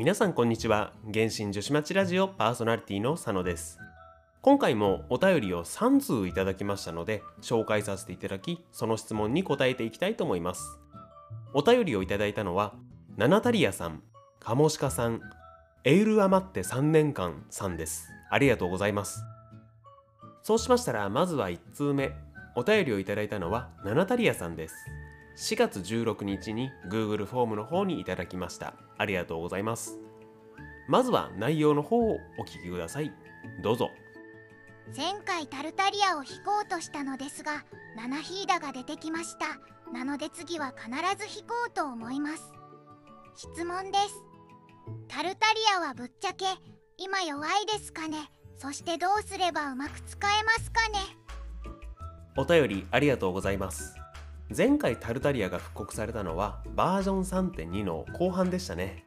皆さんこんにちは。原神女子町ラジオパーソナリティの佐野です。今回もお便りを3通いただきましたので紹介させていただきその質問に答えていきたいと思います。お便りをいただいたのはナナタリアさんカモシカさんエイルアマって3年間さんです。ありがとうございます。そうしましたらまずは1通目。お便りをいただいたのはナナタリアさんです。4月16日に Google フォームの方にいただきました。ありがとうございます。まずは内容の方をお聞きください。どうぞ。前回タルタリアを引こうとしたのですがナナヒーダが出てきました。なので次は必ず引こうと思います。質問です。タルタリアはぶっちゃけ今弱いですかね？そしてどうすればうまく使えますかね？お便りありがとうございます前回タルタリアが復刻されたのはバージョン3.2の後半でしたね。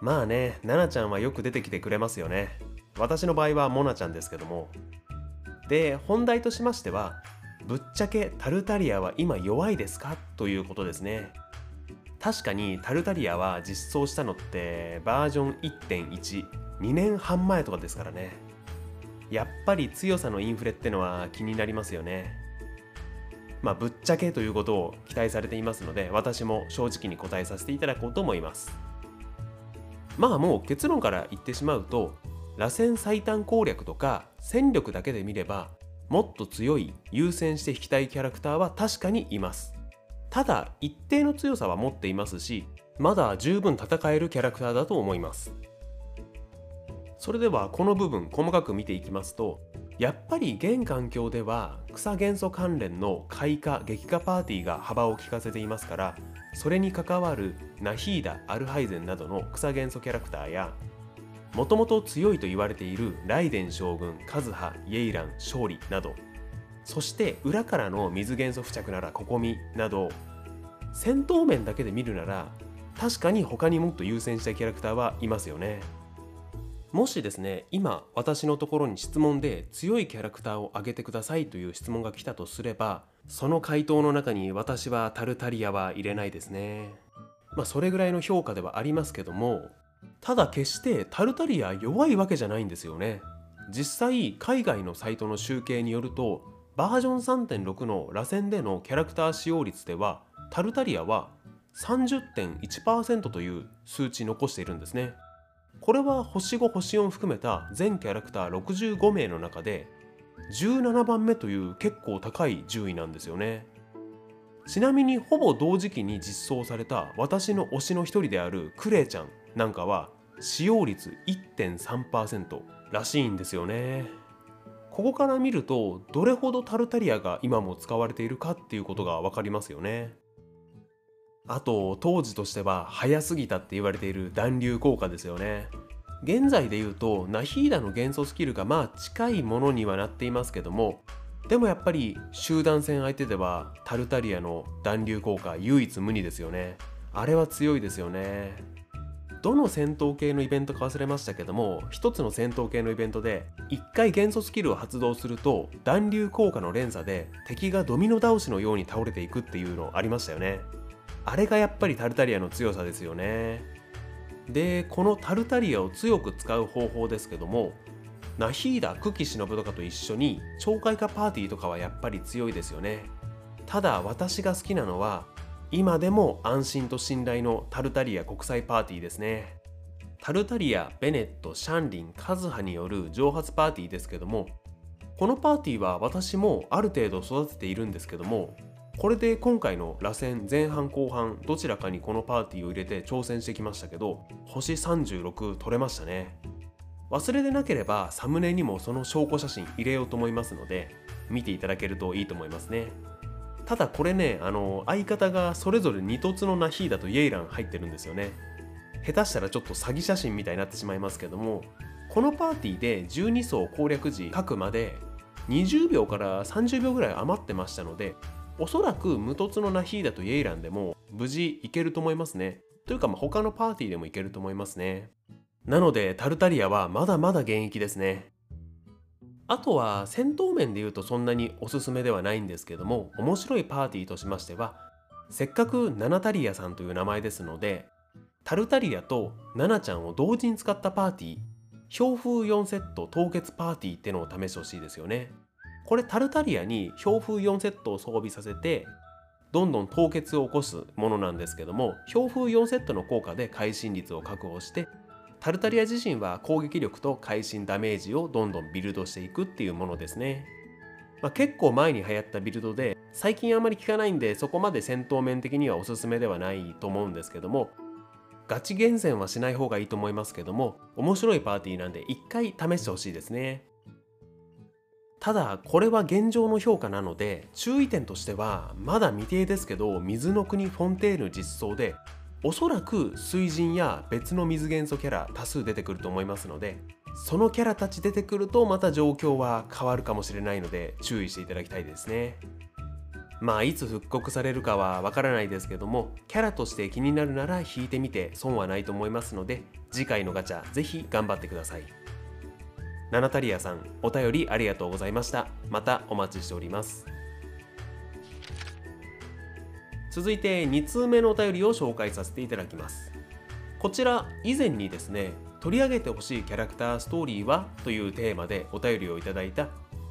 まあねナナちゃんはよく出てきてくれますよね。私の場合はモナちゃんですけども。で本題としましてはぶっちゃけタルタリアは今弱いですか？ということですね。確かにタルタリアは実装したのってバージョン1.12年半前とかですからね。やっぱり強さのインフレってのは気になりますよね。まあぶっちゃけということを期待されていますので私も正直に答えさせていただこうと思います。まあもう結論から言ってしまうと螺旋最短攻略とか戦力だけで見ればもっと強い優先して引きたいキャラクターは確かにいます。ただ一定の強さは持っていますしまだ十分戦えるキャラクターだと思います。それではこの部分細かく見ていきますとやっぱり現環境では草元素関連の開花激化パーティーが幅を利かせていますからそれに関わるナヒーダアルハイゼンなどの草元素キャラクターやもともと強いと言われているライデン将軍カズハイエイラン勝利などそして裏からの水元素付着ならココミなど戦闘面だけで見るなら確かに他にもっと優先したキャラクターはいますよね。もしですね今私のところに質問で強いキャラクターを挙げてくださいという質問が来たとすればその回答の中に私はタルタリアは入れないですね。まあそれぐらいの評価ではありますけどもただ決してタルタリア弱いわけじゃないんですよね。実際海外のサイトの集計によるとバージョン3.6の螺旋でのキャラクター使用率ではタルタリアは30.1%という数値残しているんですね。これは星5星4含めた全キャラクター65名の中で17番目という結構高い順位なんですよね。ちなみにほぼ同時期に実装された私の推しの一人であるクレイちゃんなんかは使用率1.3%らしいんですよね。ここから見るとどれほどタルタリアが今も使われているかっていうことが分かりますよね。あと当時としては早すぎたって言われている暖流効果ですよね。現在で言うとナヒーダの元素スキルがまあ近いものにはなっていますけどもでもやっぱり集団戦相手ではタルタリアの暖流効果唯一無二ですよね。あれは強いですよね。どの戦闘系のイベントか忘れましたけども一つの戦闘系のイベントで一回元素スキルを発動すると暖流効果の連鎖で敵がドミノ倒しのように倒れていくっていうのありましたよね。あれがやっぱりタルタリアの強さですよね。でこのタルタリアを強く使う方法ですけどもナヒーダ久喜忍とかと一緒に懲戒化パーティーとかはやっぱり強いですよね。ただ私が好きなのは今でも安心と信頼のタルタリア国際パーティーですね。タルタリア、ベネット、シャンリン、カズハによる蒸発パーティーですけどもこのパーティーは私もある程度育てているんですけどもこれで今回の螺旋前半後半どちらかにこのパーティーを入れて挑戦してきましたけど星36取れましたね。忘れでなければサムネにもその証拠写真入れようと思いますので見ていただけるといいと思いますね。ただこれねあの相方がそれぞれ2凸のナヒーダとイエイラン入ってるんですよね。下手したらちょっと詐欺写真みたいになってしまいますけどもこのパーティーで12層攻略時書くまで20秒から30秒ぐらい余ってましたのでおそらく無凸のナヒーダとイエイランでも無事いけると思いますね。というかまあ他のパーティーでもいけると思いますね。なのでタルタリアはまだまだ現役ですね。あとは戦闘面で言うとそんなにおすすめではないんですけども面白いパーティーとしましてはせっかくナナタリアさんという名前ですのでタルタリアとナナちゃんを同時に使ったパーティー氷風4セット凍結パーティーってのを試してほしいですよね。これタルタリアに氷風4セットを装備させてどんどん凍結を起こすものなんですけども氷風4セットの効果で会心率を確保してタルタリア自身は攻撃力と会心ダメージをどんどんビルドしていくっていうものですね、まあ、結構前に流行ったビルドで最近あまり効かないんでそこまで戦闘面的にはおすすめではないと思うんですけどもガチ厳選はしない方がいいと思いますけども面白いパーティーなんで一回試してほしいですね。ただこれは現状の評価なので注意点としてはまだ未定ですけど水の国フォンテーヌ実装でおそらく水神や別の水元素キャラ多数出てくると思いますのでそのキャラたち出てくるとまた状況は変わるかもしれないので注意していただきたいですね。まあいつ復刻されるかはわからないですけどもキャラとして気になるなら引いてみて損はないと思いますので次回のガチャぜひ頑張ってください。ナナタリアさんお便りありがとうございましたまたお待ちしております続いて2通目のお便りを紹介させていただきますこちら以前にですね取り上げてほしいキャラクターストーリーはというテーマでお便りをいただいた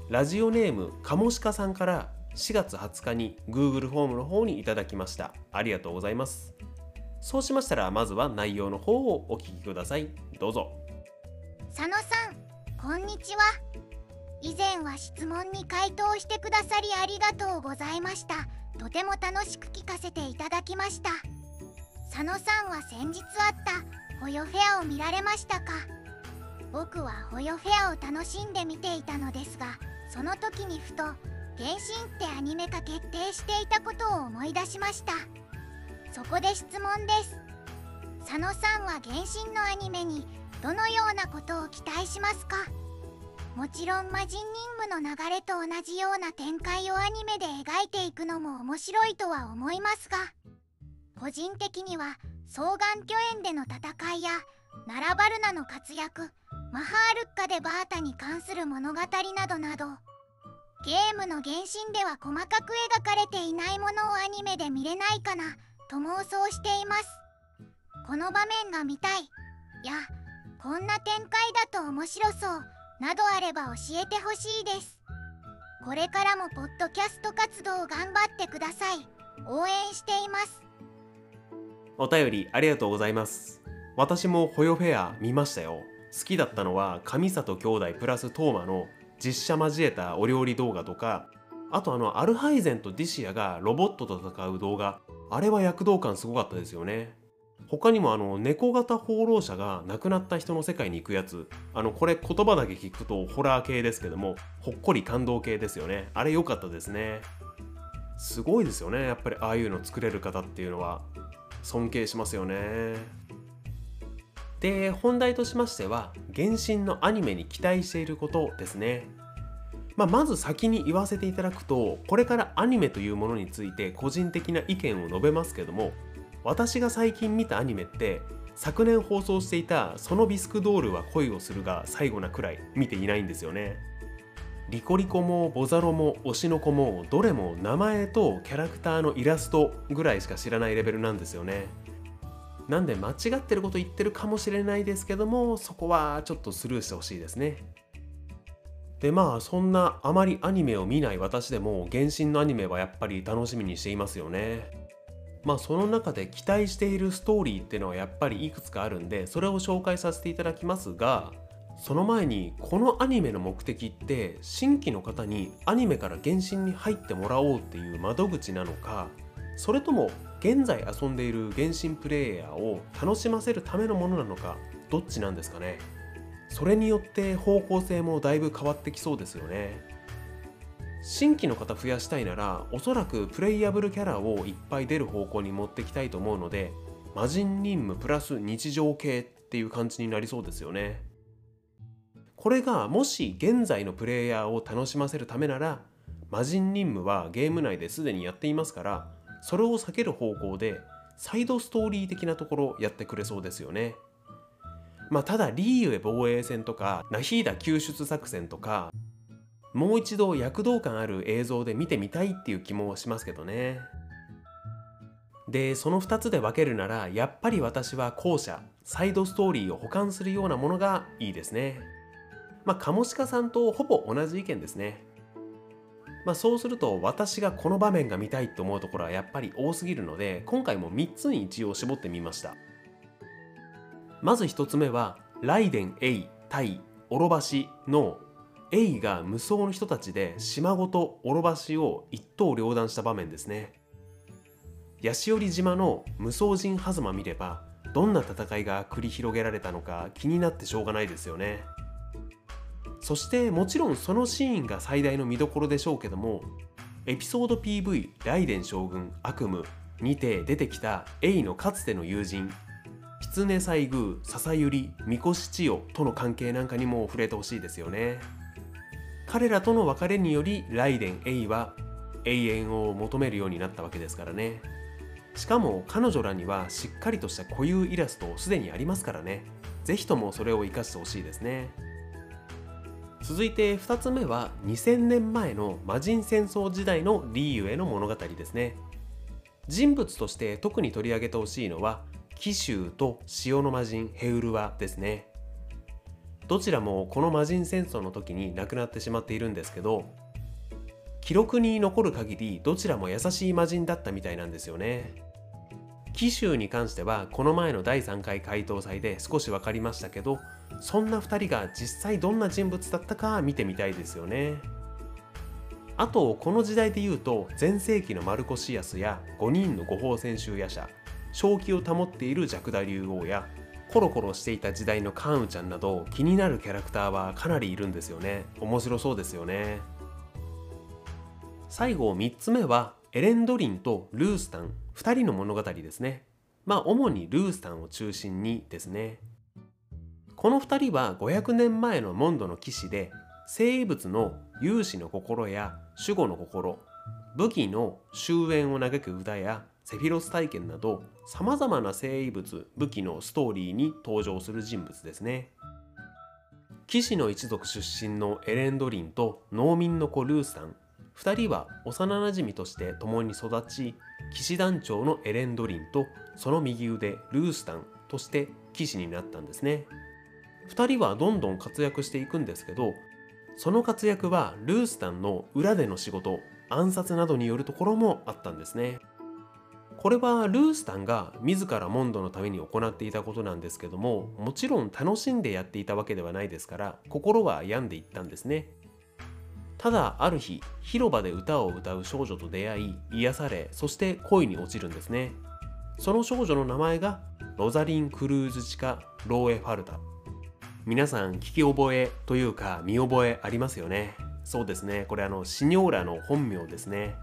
ラジオネームカモシカさんから4月20日に Google フォームの方にいただきました。ありがとうございます。そうしましたら、まずは内容の方をお聞きください。どうぞ。佐野さん、こんにちは。以前は質問に回答してくださりありがとうございました。とても楽しく聞かせていただきました。佐野さんは先日あったホヨフェアを見られましたか？僕はホヨフェアを楽しんで見ていたのですが、その時にふと原神ってアニメ化決定していたことを思い出しましたそこで質問です佐野さんは原神のアニメにどのようなことを期待しますか？もちろん魔人任務の流れと同じような展開をアニメで描いていくのも面白いとは思いますが個人的には双眼巨炎での戦いやナラバルナの活躍マハールッカでバータに関する物語などなどゲームの原神では細かく描かれていないものをアニメで見れないかなと妄想しています。この場面が見たいやこんな展開だと面白そう。などあれば教えてほしいです。これからもポッドキャスト活動を頑張ってください。応援しています。お便りありがとうございます。私もホヨフェア見ましたよ。好きだったのは上里兄弟プラストーマの実写交えたお料理動画とかあとあのアルハイゼンとディシアがロボットと戦う動画。あれは躍動感すごかったですよね。他にもあの猫型放浪者が亡くなった人の世界に行くやつ。あのこれ言葉だけ聞くとホラー系ですけどもほっこり感動系ですよね。あれ良かったですね。すごいですよね。やっぱりああいうの作れる方っていうのは。尊敬しますよね。で本題としましては原神のアニメに期待していることですね、まあ、まず先に言わせていただくとこれからアニメというものについて個人的な意見を述べますけども私が最近見たアニメって昨年放送していた「そのビスクドールは恋をする」が最後なくらい見ていないんですよね。リコリコもボザロも推しの子もどれも名前とキャラクターのイラストぐらいしか知らないレベルなんですよね。なんで間違ってること言ってるかもしれないですけどもそこはちょっとスルーしてほしいですね。でまあそんなあまりアニメを見ない私でも原神のアニメはやっぱり楽しみにしていますよね。まあその中で期待しているストーリーっていうのはやっぱりいくつかあるんでそれを紹介させていただきますがその前にこのアニメの目的って新規の方にアニメから原神に入ってもらおうっていう窓口なのかそれとも現在遊んでいる原神プレイヤーを楽しませるためのものなのかどっちなんですかね。それによって方向性もだいぶ変わってきそうですよね。新規の方増やしたいならおそらくプレイヤブルキャラをいっぱい出る方向に持ってきたいと思うので魔人任務プラス日常系っていう感じになりそうですよねこれがもし現在のプレイヤーを楽しませるためなら魔人任務はゲーム内ですでにやっていますからそれを避ける方向でサイドストーリー的なところやってくれそうですよね。まあ、ただリーウェ防衛戦とかナヒーダ救出作戦とかもう一度躍動感ある映像で見てみたいっていう気もしますけどね。でその2つで分けるならやっぱり私は後者サイドストーリーを補完するようなものがいいですね。まあカモシカさんとほぼ同じ意見ですね。まあそうすると私がこの場面が見たいと思うところはやっぱり多すぎるので今回も3つに一応絞ってみました。まず1つ目はライデン・エイ対オロバシのエイが無双の人たちで島ごとオロバシを一刀両断した場面ですね。ヤシオリ島の無双人ハズマ見ればどんな戦いが繰り広げられたのか気になってしょうがないですよね。そしてもちろんそのシーンが最大の見どころでしょうけどもエピソード PV「ライデン将軍悪夢」にて出てきたエイのかつての友人狐西宮笹百合三越千代との関係なんかにも触れてほしいですよね。彼らとの別れによりライデン・エイは永遠を求めるようになったわけですからね。しかも彼女らにはしっかりとした固有イラストすでにありますからね。是非ともそれを活かしてほしいですね。続いて2つ目は2000年前の魔人戦争時代のリーユへの物語ですね。人物として特に取り上げてほしいのは紀州と塩の魔人ヘウルワですね。どちらもこの魔人戦争の時に亡くなってしまっているんですけど記録に残る限りどちらも優しい魔人だったみたいなんですよね。紀州に関してはこの前の第3回回答祭で少し分かりましたけどそんな2人が実際どんな人物だったか見てみたいですよね。あとこの時代で言うと全盛期のマルコシアスや5人の五法戦集夜叉正気を保っているジャクダ竜王やコロコロしていた時代のカンウちゃんなど気になるキャラクターはかなりいるんですよね。面白そうですよね。最後3つ目はエレンドリンとルースタン。2人の物語ですね。まあ主にルースタンを中心にですね。この2人は500年前のモンドの騎士で生物の勇士の心や守護の心武器の終焉を嘆く歌やセフィロス体験などさまざまな生物武器のストーリーに登場する人物ですね。騎士の一族出身のエレンドリンと農民の子ルースタン2人は幼なじみとして共に育ち騎士団長のエレンドリンとその右腕ルースタンとして騎士になったんですね。2人はどんどん活躍していくんですけどその活躍はルースタンの裏での仕事暗殺などによるところもあったんですね。これはルースタンが自らモンドのために行っていたことなんですけどももちろん楽しんでやっていたわけではないですから心は病んでいったんですね。ただある日広場で歌を歌う少女と出会い癒されそして恋に落ちるんですね。その少女の名前がロザリン・クルーズチカ・ローエ・ファルタ。皆さん聞き覚えというか見覚えありますよね。そうですね。これあのシニョーラの本名ですね。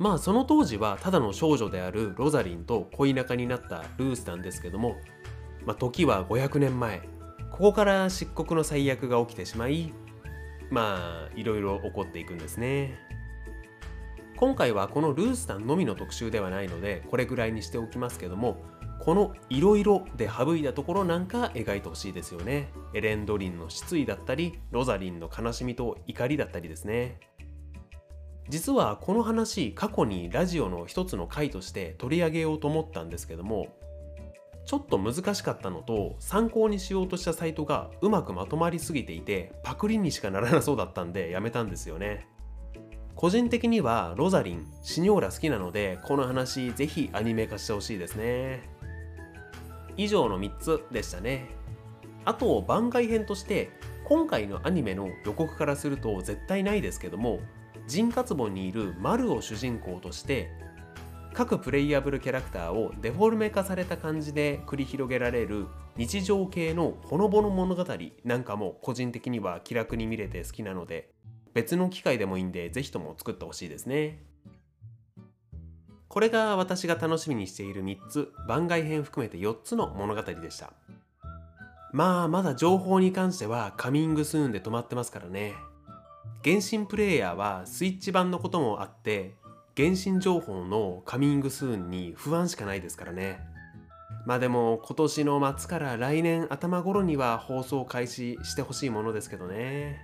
まあその当時はただの少女であるロザリンと恋仲になったルースタンですけども、まあ、時は500年前ここから漆黒の最悪が起きてしまいまあいろいろ起こっていくんですね。今回はこのルースタンのみの特集ではないのでこれぐらいにしておきますけどもこのいろいろで省いたところなんか描いてほしいですよね。エレンドリンの失意だったりロザリンの悲しみと怒りだったりですね。実はこの話過去にラジオの一つの回として取り上げようと思ったんですけどもちょっと難しかったのと参考にしようとしたサイトがうまくまとまりすぎていてパクリにしかならなそうだったんでやめたんですよね。個人的にはロザリンシニョーラ好きなのでこの話ぜひアニメ化してほしいですね。以上の3つでしたね。あと番外編として今回のアニメの予告からすると絶対ないですけども人活本にいるマルを主人公として各プレイヤブルキャラクターをデフォルメ化された感じで繰り広げられる日常系のほのぼの物語なんかも個人的には気楽に見れて好きなので別の機会でもいいんでぜひとも作ってほしいですね。これが私が楽しみにしている3つ番外編含めて4つの物語でした。まあまだ情報に関してはカミングスーンで止まってますからね。原神プレイヤーはスイッチ版のこともあって原神情報のカミングスーンに不安しかないですからね。まあでも今年の末から来年頭頃には放送開始してほしいものですけどね。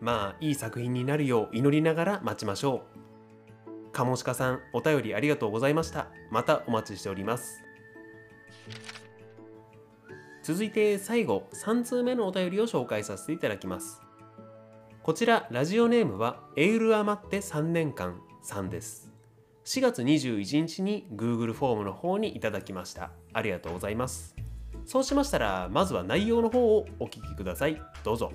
まあいい作品になるよう祈りながら待ちましょう。カモシカさんお便りありがとうございました。またお待ちしております。続いて最後3通目のお便りを紹介させていただきます。こちらラジオネームはエウルアマって3年間さんです。4月21日に Google フォームの方にいただきました。ありがとうございます。そうしましたらまずは内容の方をお聞きください。どうぞ。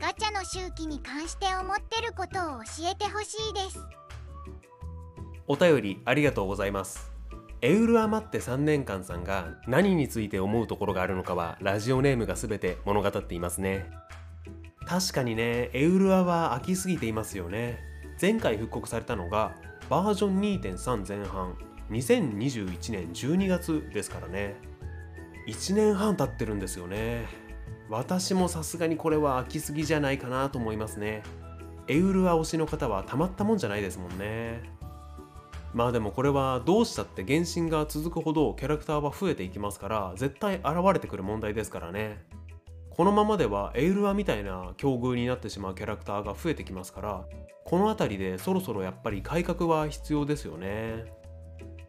ガチャの周期に関して思ってることを教えてほしいです。お便りありがとうございます。エウルアマって3年間さんが何について思うところがあるのかはラジオネームが全て物語っていますね確かにねエウルアは飽きすぎていますよね。前回復刻されたのがバージョン2.3前半2021年12月ですからね。1年半経ってるんですよね。私もさすがにこれは飽きすぎじゃないかなと思いますね。エウルア推しの方はたまったもんじゃないですもんね。まあでもこれはどうしたって原神が続くほどキャラクターは増えていきますから絶対現れてくる問題ですからね。このままではエウルアみたいな境遇になってしまうキャラクターが増えてきますからこの辺りでそろそろやっぱり改革は必要ですよね。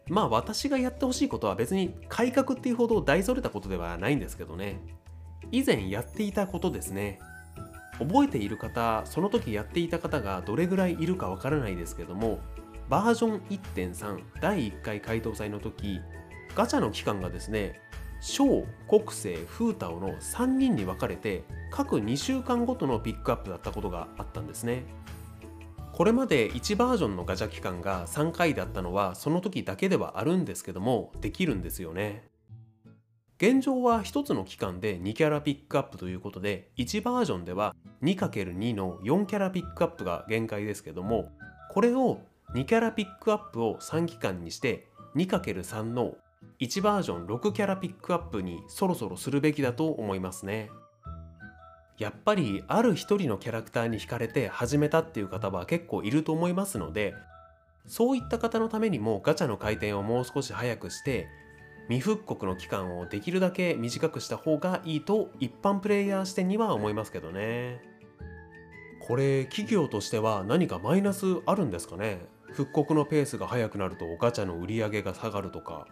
まあ私がやってほしいことは別に改革っていうほど大それたことではないんですけどね。以前やっていたことですね。覚えている方その時やっていた方がどれぐらいいるかわからないですけどもバージョン1.3第1回回答祭の時ガチャの期間がですね小国政風太の3人に分かれて各2週間ごとのピックアップだったことがあったんですね。これまで1バージョンのガチャ期間が3回だったのはその時だけではあるんですけどもできるんですよね。現状は1つの期間で2キャラピックアップということで1バージョンでは 2×2 の4キャラピックアップが限界ですけどもこれを2キャラピックアップを3期間にして 2×3 の1バージョン6キャラピックアップにそろそろするべきだと思いますね。やっぱりある一人のキャラクターに惹かれて始めたっていう方は結構いると思いますのでそういった方のためにもガチャの回転をもう少し早くして未復刻の期間をできるだけ短くした方がいいと一般プレイヤー視点には思いますけどね。これ企業としては何かマイナスあるんですかね？復刻のペースが速くなるとガチャの売り上げが下がるとか。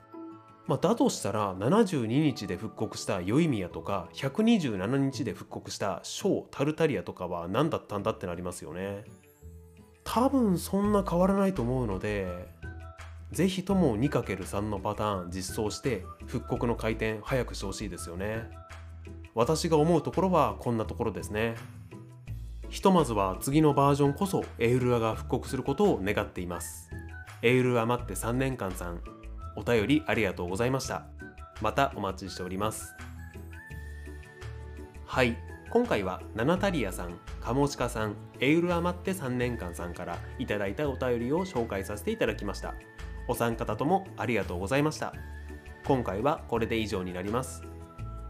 まあ、だとしたら72日で復刻したヨイミヤとか127日で復刻したショー・タルタリアとかは何だったんだってなりますよね。多分そんな変わらないと思うので是非とも 2×3 のパターン実装して復刻の回転早くしてほしいですよね。私が思うところはこんなところですね。ひとまずは次のバージョンこそエウルアが復刻することを願っています。エウルア待って3年間さん。お便りありがとうございました。またお待ちしております。はい。今回はナナタリアさんカモチカさんエウルアマって3年間さんからいただいたお便りを紹介させていただきました。お三方ともありがとうございました。今回はこれで以上になります。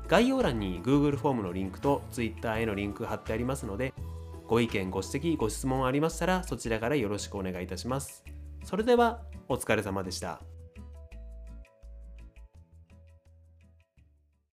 概要欄に Google フォームのリンクと Twitter へのリンク貼ってありますのでご意見ご指摘ご質問ありましたらそちらからよろしくお願いいたします。それではお疲れ様でした。